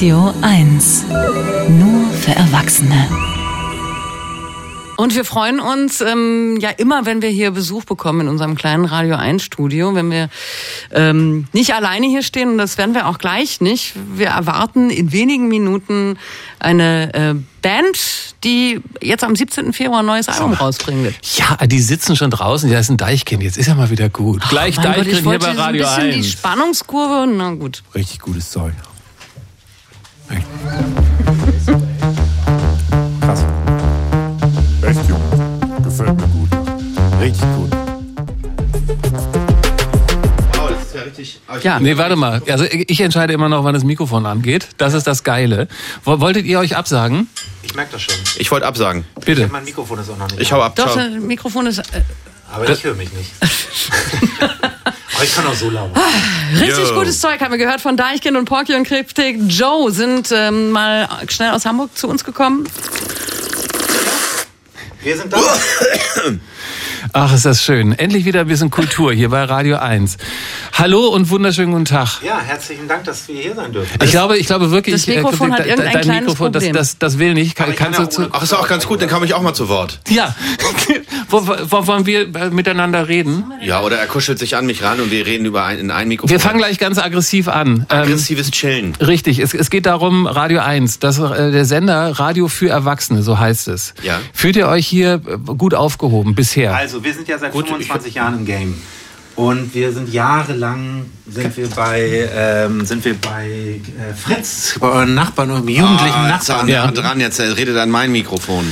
Radio 1. Nur für Erwachsene. Und wir freuen uns ähm, ja immer, wenn wir hier Besuch bekommen in unserem kleinen Radio 1 Studio, wenn wir ähm, nicht alleine hier stehen und das werden wir auch gleich nicht. Wir erwarten in wenigen Minuten eine äh, Band, die jetzt am 17. Februar ein neues Album rausbringen wird. Ja, die sitzen schon draußen, da ist ein Deichkind, jetzt ist ja mal wieder gut. Gleich Gott, Deichkind ich hier bei so ein Radio bisschen die 1. Spannungskurve, na gut. Richtig gutes Zeug. Wow, das ist ja richtig. aber ich- Ja. Nee, warte mal. Also ich entscheide immer noch, wann das Mikrofon angeht. Das ist das Geile. Wo- Wolltet ihr euch absagen? Ich merke das schon. Ich wollte absagen. Bitte. Mein Mikrofon ist auch noch nicht. Ich hau ab. Doch, Ciao. das Mikrofon ist äh, Aber ich höre mich nicht. Aber ich kann auch so laut. Richtig Yo. gutes Zeug, haben wir gehört von Deichkind und Porky und Kryptik. Joe sind ähm, mal schnell aus Hamburg zu uns gekommen. Wir sind da. Ach, ist das schön. Endlich wieder ein bisschen Kultur hier bei Radio 1. Hallo und wunderschönen guten Tag. Ja, herzlichen Dank, dass wir hier sein dürfen. Ich glaube, ich glaube wirklich, Das Mikrofon äh, hat irgendein dein kleines Mikrofon, das, Problem. das, das will nicht. Kann, ich kann kannst du zu, Ach, ist auch ganz gut, dann komme ich auch mal zu Wort. ja, wo, wo wollen wir äh, miteinander reden? Ja, oder er kuschelt sich an mich ran und wir reden über ein, in ein Mikrofon. Wir fangen gleich ganz aggressiv an. Ähm, Aggressives Chillen. Richtig, es, es geht darum, Radio 1, das, äh, der Sender Radio für Erwachsene, so heißt es. Ja. Fühlt ihr euch hier äh, gut aufgehoben bisher? Also, wir sind ja seit Gut, 25 Jahren im Game. Und wir sind jahrelang sind wir bei ähm, sind wir bei äh, Fritz, bei euren Nachbarn, euren jugendlichen Ah, Nachbarn. dran, dran, jetzt er redet an mein Mikrofon.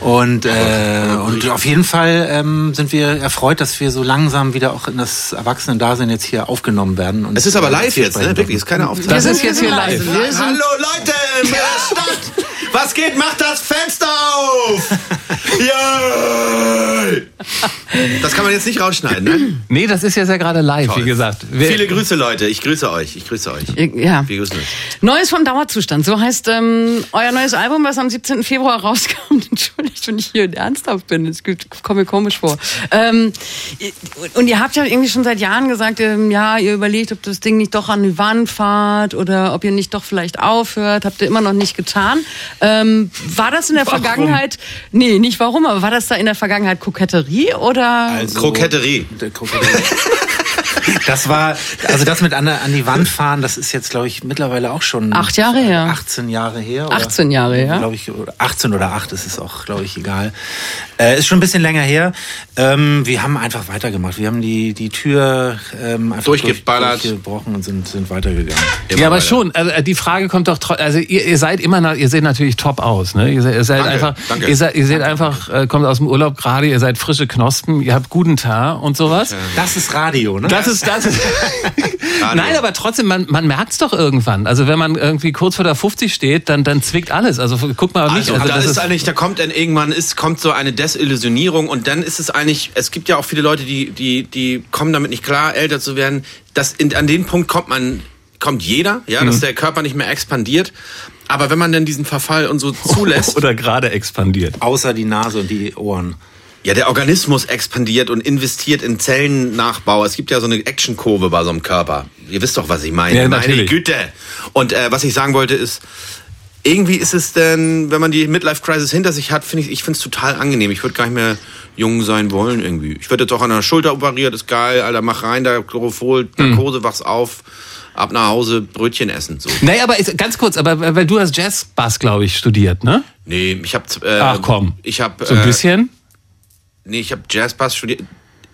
Und, äh, und auf jeden Fall ähm, sind wir erfreut, dass wir so langsam wieder auch in das Erwachsenen-Dasein jetzt hier aufgenommen werden. Und Es ist aber äh, live jetzt, ne? Wirklich, ist keine Aufzeichnung. Das ist jetzt hier live. Hallo Leute in der Stadt! Was geht? Macht das Fenster auf! Yay! Das kann man jetzt nicht rausschneiden, ne? Nee, das ist ja sehr gerade live, Toll. wie gesagt. Wir- Viele Grüße, Leute. Ich grüße euch. Ich grüße euch. Ja. Wir grüßen euch. Neues vom Dauerzustand. So heißt ähm, euer neues Album, was am 17. Februar rauskommt. Entschuldigt, wenn ich hier ernsthaft bin. Es kommt mir komisch vor. Ähm, und ihr habt ja irgendwie schon seit Jahren gesagt, ähm, ja, ihr überlegt, ob das Ding nicht doch an die Wand fahrt oder ob ihr nicht doch vielleicht aufhört. Habt ihr immer noch nicht getan. Ähm, war das in der Warum? Vergangenheit? Nee, nicht warum, aber war das da in der Vergangenheit Koketterie oder? Also- Kroketterie. Krokodil. Das war, also das mit an, an die Wand fahren, das ist jetzt, glaube ich, mittlerweile auch schon Acht Jahre her. 18 Jahre her. Oder, 18 Jahre her. Glaube ich, oder 18 oder 8 ist es auch, glaube ich, egal. Äh, ist schon ein bisschen länger her. Ähm, wir haben einfach weitergemacht. Wir haben die, die Tür ähm, einfach Durchgeballert. Durch, durchgebrochen und sind, sind weitergegangen. Immer ja, aber weiter. schon. Also äh, die Frage kommt doch. Also ihr, ihr seid immer, ihr seht natürlich top aus. Ne? Ihr seid, ihr seid Danke, einfach, danke. ihr seid, ihr seid einfach, äh, kommt aus dem Urlaub gerade. Ihr seid frische Knospen. Ihr habt guten Tar und sowas. Das ist Radio, ne? Das ist das. Ist Radio. Nein, aber trotzdem, man, man merkt's doch irgendwann. Also wenn man irgendwie kurz vor der 50 steht, dann, dann zwickt alles. Also guck mal mich. Also, da das ist eigentlich, da kommt dann irgendwann ist, kommt so eine Desillusionierung und dann ist es eigentlich, es gibt ja auch viele Leute, die, die, die kommen damit nicht klar, älter zu werden. Das, in, an den Punkt kommt man, kommt jeder, ja, Mhm. dass der Körper nicht mehr expandiert. Aber wenn man dann diesen Verfall und so zulässt, oder gerade expandiert. Außer die Nase und die Ohren. Ja, der Organismus expandiert und investiert in Zellennachbau. Es gibt ja so eine Actionkurve bei so einem Körper. Ihr wisst doch, was ich meine. Ja, meine. Güte. Und äh, was ich sagen wollte ist, irgendwie ist es denn, wenn man die Midlife Crisis hinter sich hat, finde ich, ich finde es total angenehm. Ich würde gar nicht mehr jung sein wollen irgendwie. Ich werde jetzt auch an der Schulter operiert, ist geil, Alter, mach rein, da Chlorophol, Hm. Narkose, wachs auf, ab nach Hause, Brötchen essen. So. Naja, aber ist, ganz kurz, aber weil du hast Jazzbass, glaube ich, studiert, ne? Nee, ich habe äh, Ach komm. Ich habe So ein bisschen. Nee, ich habe Jazzbass studiert.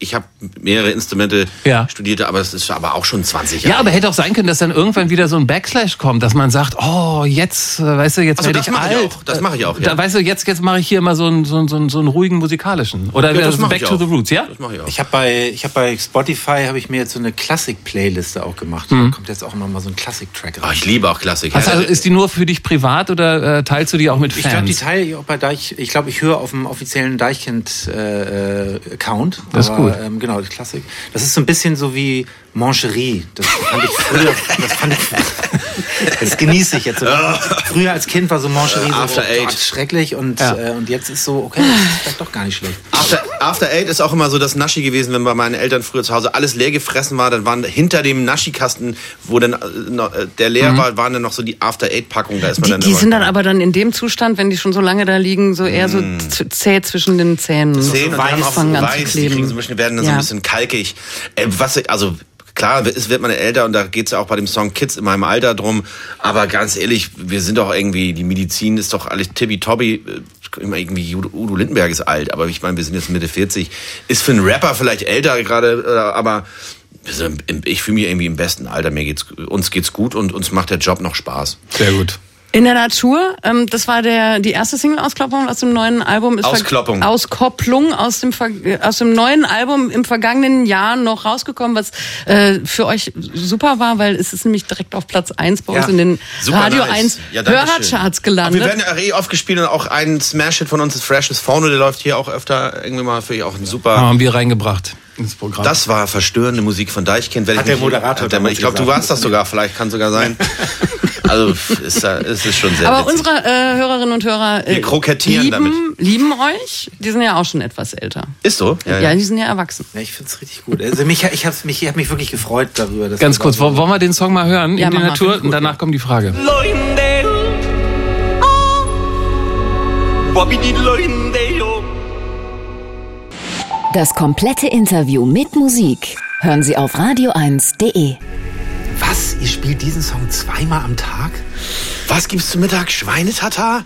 Ich habe mehrere Instrumente Ja. studiert, aber es ist aber auch schon 20 Ja, Jahre. aber hätte auch sein können, dass dann irgendwann wieder so ein Backslash kommt, dass man sagt, oh, jetzt, äh, weißt du, jetzt Also werde das ich mache ich alt. auch, das mache ich auch, Da, ja. weißt du, jetzt, jetzt mache ich hier immer so einen, so einen, so einen, so einen ruhigen musikalischen. Oder Ja, das äh, Back to the Roots, ja? Das mache ich auch. Ich habe bei, ich hab bei Spotify habe ich mir jetzt so eine Klassik-Playliste auch gemacht. Da kommt jetzt auch immer mal so ein Klassik-Track Ah, rein. ich liebe auch Klassik. Also, Ja, also ist die nur für dich privat oder äh, teilst du die auch mit Ich glaube, die Fans? teile ich auch bei Deich. Ich glaube, ich höre auf dem offiziellen Deichkind-Account. Das ist gut. Ähm, genau, die Klassik. Das ist so ein bisschen so wie Mancherie. Das fand ich früher. das fand ich, Das genieße ich jetzt. So. Früher als Kind war so Mancherie so After oh Eight. Gott, schrecklich und, Ja. äh, und jetzt ist so, okay, das ist vielleicht doch gar nicht schlecht. After, After Eight ist auch immer so das Naschi gewesen, wenn bei meinen Eltern früher zu Hause alles leer gefressen war, dann waren hinter dem Naschi-Kasten, wo dann äh, äh, der leer war, waren dann noch so die After Eight-Packungen. Da ist man Die, dann die sind dann aber dann in dem Zustand, wenn die schon so lange da liegen, so eher so z- zäh zwischen den Zähnen. Zähne dann auch fangen an weiß, zu die kleben. kriegen so ein bisschen, werden dann so Ja. ein bisschen kalkig. Äh, was, also klar, es wird man älter und da geht's ja auch bei dem Song Kids in meinem Alter drum. Aber ganz ehrlich, wir sind doch irgendwie, die Medizin ist doch alles tippitoppi. Äh, Immer irgendwie Udo Lindenberg ist alt, aber ich meine, wir sind jetzt Mitte 40. Ist für einen Rapper vielleicht älter gerade, äh, aber ich fühle mich irgendwie im besten Alter. Mir geht's, uns geht's gut und uns macht der Job noch Spaß. Sehr gut. In der Natur, ähm, das war der die erste Single-Auskopplung aus dem neuen Album. Ist Auskloppung. Auskopplung aus dem, Ver aus dem neuen Album im vergangenen Jahr noch rausgekommen, was äh, für euch super war, weil es ist nämlich direkt auf Platz 1 bei uns Ja, in den Radio nice. 1 Ja. Hörercharts Aber wir gelandet. werden ja eh oft gespielt und auch ein Smash-Hit von uns ist Fresh is Fauna, der läuft hier auch öfter irgendwie mal für auch ein super. Haben wir reingebracht ins Programm. Das war verstörende Musik von Deichkind. Wenn Hat ich der Moderator hat der, Ich glaube, du warst das sogar. Vielleicht kann sogar sein. Also ist, da- ist es schon sehr Aber witzig. unsere äh, Hörerinnen und Hörer äh, lieben, damit. lieben euch. Die sind ja auch schon etwas älter. Ist so? Ja, die sind ja erwachsen. Ja, ich finde es richtig gut. Also mich, ich habe mich, ich hab mich wirklich gefreut darüber. Dass Ganz kurz, so- wollen wir den Song mal hören Ja, in der Natur? Und danach kommt die Frage. Das komplette Interview mit Musik hören Sie auf radio1.de. Was? Ihr spielt diesen Song zweimal am Tag? Was gibt's zum Mittag? Schweinetatar?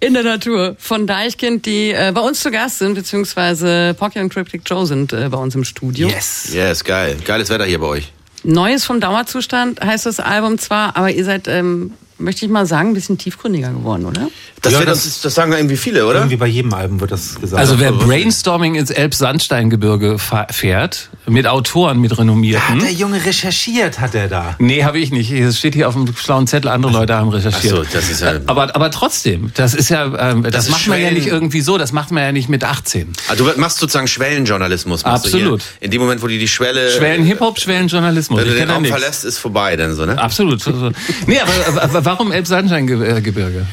In der Natur von Deichkind, die äh, bei uns zu Gast sind, beziehungsweise Pocky und Cryptic Joe sind äh, bei uns im Studio. Yes. Ist geil. Geiles Wetter hier bei euch. Neues vom Dauerzustand heißt das Album zwar, aber ihr seid, ähm, möchte ich mal sagen, ein bisschen tiefgründiger geworden, oder? Das, Ja, wird das- uns, das sagen irgendwie viele, oder? Irgendwie bei jedem Album wird das gesagt. Also wer Brainstorming ins Elbsandsteingebirge fährt, mit Autoren, mit hat renommierten. der Junge recherchiert, hat er da. Nee, habe ich nicht. Es steht hier auf dem schlauen Zettel, andere Leute haben recherchiert. Ach so, das ist ja- aber, aber trotzdem, das ist ja, ähm, das, ist macht man ja nicht irgendwie so, das macht man ja nicht mit 18. Also du machst sozusagen Schwellenjournalismus. machst du Absolut. Hier. In dem Moment, wo die die Schwelle... Schwellen Hip-Hop, Schwellen Journalismus. Wenn du Ich den da Raum verlässt, ist vorbei dann so, ne? Absolut. So, so. Nee, aber, aber warum Elbsandsteingebirge?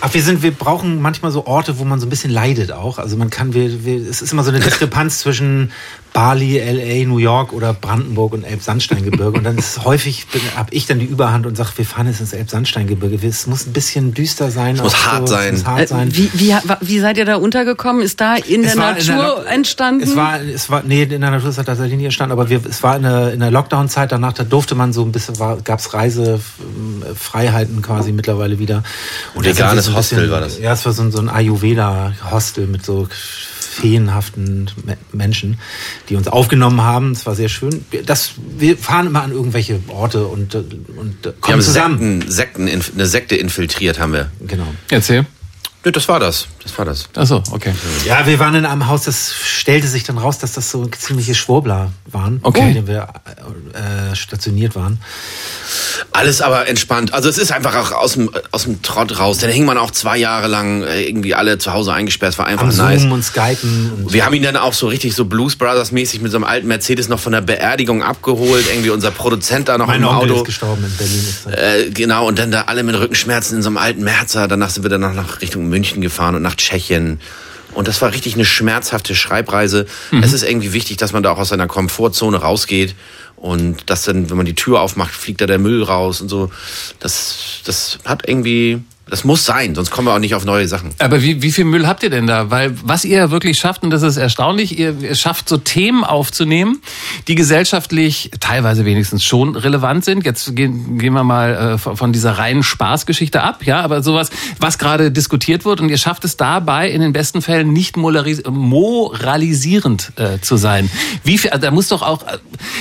Ach, wir sind, wir brauchen manchmal so Orte, wo man so ein bisschen leidet auch. Also man kann, wir, wir, es ist immer so eine Diskrepanz zwischen Bali, LA, New York oder Brandenburg und Elbsandsteingebirge. Und dann ist häufig, habe ich dann die Überhand und sage, wir fahren jetzt ins Elbsandsteingebirge. Es muss ein bisschen düster sein. Es muss hart sein. Es muss hart Äh, sein. wie, wie, wie seid ihr da untergekommen? Ist da in der Es in Natur der Lo- entstanden? Es war, es war, nee, in der Natur ist das tatsächlich nicht entstanden, aber wir, es war in der, in der Lockdown-Zeit, danach, da durfte man so ein bisschen, war, gab's Reisefreiheiten quasi mittlerweile wieder. Und Veganes so ein Hostel war das. Ja, es war so ein, so ein Ayurveda-Hostel mit so feenhaften Me- Menschen, die uns aufgenommen haben. Es war sehr schön. Das, wir fahren immer an irgendwelche Orte und, und äh, Wir kommen haben zusammen. Sekten, Sekten, eine Sekte infiltriert haben wir. Genau. Erzähl. Nö, das war das. Das war das. Ach so, okay. Ja, wir waren in einem Haus, das stellte sich dann raus, dass das so ziemliche Schwurbler waren, Okay. in denen wir äh, stationiert waren. Alles aber entspannt. Also es ist einfach auch aus dem, aus dem Trott raus. Dann hing man auch zwei Jahre lang äh, irgendwie alle zu Hause eingesperrt. Es war einfach Am nice. Zoom und Skypen. Und Wir haben ihn dann auch so richtig so Blues Brothers mäßig mit so einem alten Mercedes noch von der Beerdigung abgeholt. Irgendwie unser Produzent da noch mein im Onkel Auto. ist gestorben in Berlin. Ist er. Äh, genau, und dann da alle mit Rückenschmerzen in so einem alten Merzer. Danach sind wir dann noch nach Richtung München gefahren und nach Tschechien. Und das war richtig eine schmerzhafte Schreibreise. Es ist irgendwie wichtig, dass man da auch aus seiner Komfortzone rausgeht. Und dass dann, wenn man die Tür aufmacht, fliegt da der Müll raus und so. Das, das hat irgendwie, das muss sein, sonst kommen wir auch nicht auf neue Sachen. Aber wie, wie viel Müll habt ihr denn da? Weil was ihr wirklich schafft, und das ist erstaunlich, ihr, schafft so Themen aufzunehmen, die gesellschaftlich teilweise wenigstens schon relevant sind. Jetzt gehen, gehen wir mal äh, von dieser reinen Spaßgeschichte ab, ja, aber sowas, was gerade diskutiert wird, und ihr schafft es dabei in den besten Fällen nicht moralisierend äh, zu sein. Wie viel, also da muss doch auch, äh,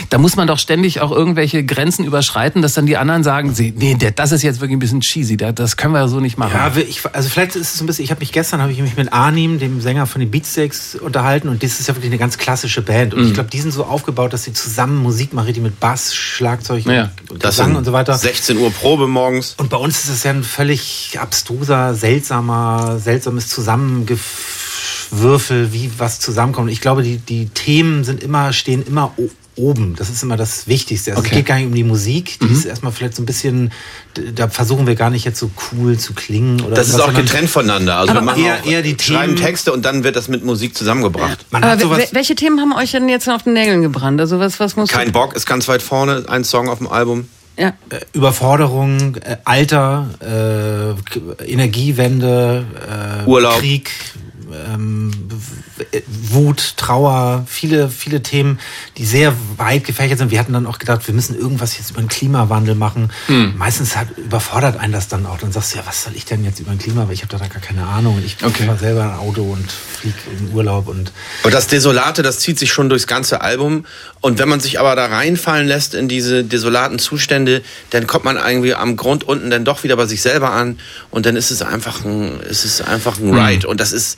da muss man doch ständig auch irgendwelche Grenzen überschreiten, dass dann die anderen sagen, nee, das ist jetzt wirklich ein bisschen cheesy, da- das können wir so nicht machen. Ja, ich, also vielleicht ist es so ein bisschen, ich habe mich gestern, habe ich mich mit Arnim, dem Sänger von den Beatsteaks, unterhalten und das ist ja wirklich eine ganz klassische Band. Und ich glaube, die sind so aufgebaut, dass sie zusammen Musik machen, die mit Bass, Schlagzeug Ja, und Das Gesang und so weiter. 16 Uhr Probe morgens. Und bei uns ist es ja ein völlig abstruser, seltsamer, seltsames Zusammengewürfel, wie was zusammenkommt. Ich glaube, die, die Themen sind immer, stehen immer oben. Das ist immer das Wichtigste. Also Okay. es geht gar nicht um die Musik. Mhm. Die ist erstmal vielleicht so ein bisschen, da versuchen wir gar nicht jetzt so cool zu klingen. Oder Das ist auch getrennt voneinander. Also Aber wir machen eher- auch, eher die schreiben Themen- Texte und dann wird das mit Musik zusammengebracht. Man Aber hat sowas, wel- welche Themen haben euch denn jetzt auf den Nägeln gebrannt? Also was, was muss Kein Bock ist ganz weit vorne, ein Song auf dem Album. Ja. Überforderung, äh, Alter, äh, Energiewende, äh, Urlaub. Krieg, ähm, Wut, Trauer, viele, viele Themen, die sehr weit gefächert sind. Wir hatten dann auch gedacht, wir müssen irgendwas jetzt über den Klimawandel machen. Hm. Meistens hat, überfordert einen das dann auch. Dann sagst du, ja, was soll ich denn jetzt über den Klimawandel? Ich habe da gar keine Ahnung. Ich Okay. fahre selber ein Auto und fliege in Urlaub und Und das Desolate, das zieht sich schon durchs ganze Album. Und wenn man sich aber da reinfallen lässt in diese desolaten Zustände, dann kommt man irgendwie am Grund unten dann doch wieder bei sich selber an. Und dann ist es einfach ein, es ist einfach ein Ride. Und das ist,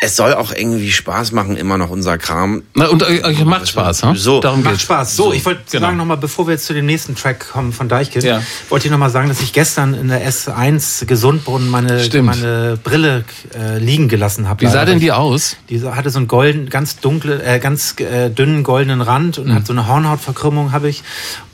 es soll auch irgendwie Spaß machen, immer noch unser Kram. Na, und euch euch macht Spaß, ne? So. Darum Macht geht's. Spaß. So, ich wollte genau. sagen nochmal, bevor wir jetzt zu dem nächsten Track kommen von Deichkind, Ja. wollte ich nochmal sagen, dass ich gestern in der S1 Gesundbrunnen meine, Stimmt. meine Brille äh, liegen gelassen habe. Wie sah denn die aus? Die hatte so einen golden, ganz dunkle, äh, ganz äh, dünnen goldenen Rand Mhm. und hat so eine Hornhautverkrümmung habe ich.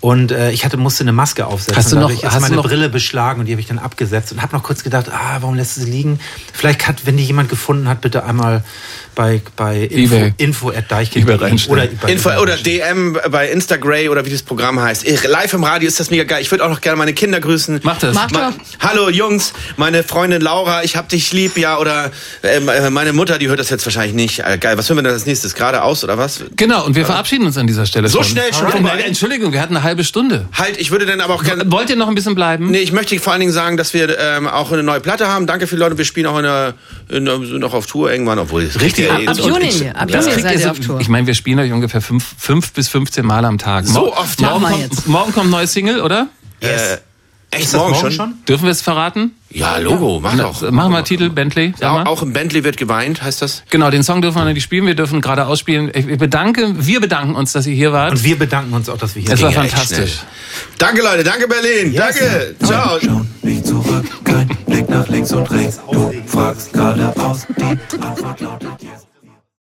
Und äh, ich hatte musste eine Maske aufsetzen. Hast du noch- hast du meine noch- Brille beschlagen und die habe ich dann abgesetzt und habe noch kurz gedacht, ah, warum lässt du sie liegen? Vielleicht hat, wenn die jemand gefunden hat, bitte einmal bei bei Info, info oder bei Info oder. DM bei Instagram oder wie das Programm heißt. Ich- Live im Radio ist das mega geil. Ich würde auch noch gerne meine Kinder grüßen. Mach das. Mach Ma doch. Hallo Jungs, meine Freundin Laura, ich hab dich lieb, ja, oder äh, meine Mutter, die hört das jetzt wahrscheinlich nicht. Äh, geil, was hören wir denn als nächstes? Geradeaus oder was? Genau, und wir verabschieden uns an dieser Stelle So schon. schnell schon vorbei? Entschuldigung, wir hatten eine halbe Stunde. Halt, ich würde dann aber auch gerne. Wollt ihr noch ein bisschen bleiben? Nee, ich möchte vor allen Dingen sagen, dass wir ähm, auch eine neue Platte haben. Danke für die Leute. Wir spielen auch in der, in sind noch auf Tour irgendwann, obwohl es Richtig. Ja, eh Ab so- Juni, ab Juni seid ihr auf Tour. ich meine, wir spielen euch ungefähr fünf, fünf bis 15 Mal am Tag. So oft? Morgen mal kommt, morgen kommt ein neues Single, oder? Äh, echt das morgen, schon? Dürfen wir es verraten? Ja, Logo, mach Na, doch. Mach mal Titel, Bentley. Sag Ja, auch im Bentley wird geweint, heißt das? Genau, den Song dürfen wir nicht spielen, wir dürfen gerade ausspielen. Ich bedanke, wir bedanken uns, dass ihr hier wart. Und wir bedanken uns auch, dass wir hier Es war ja fantastisch. Danke Leute, danke Berlin, danke. Ciao. Schauen nicht zurück, kein Blick nach links und rechts. Du fragst geradeaus, die Antwort lautet yes.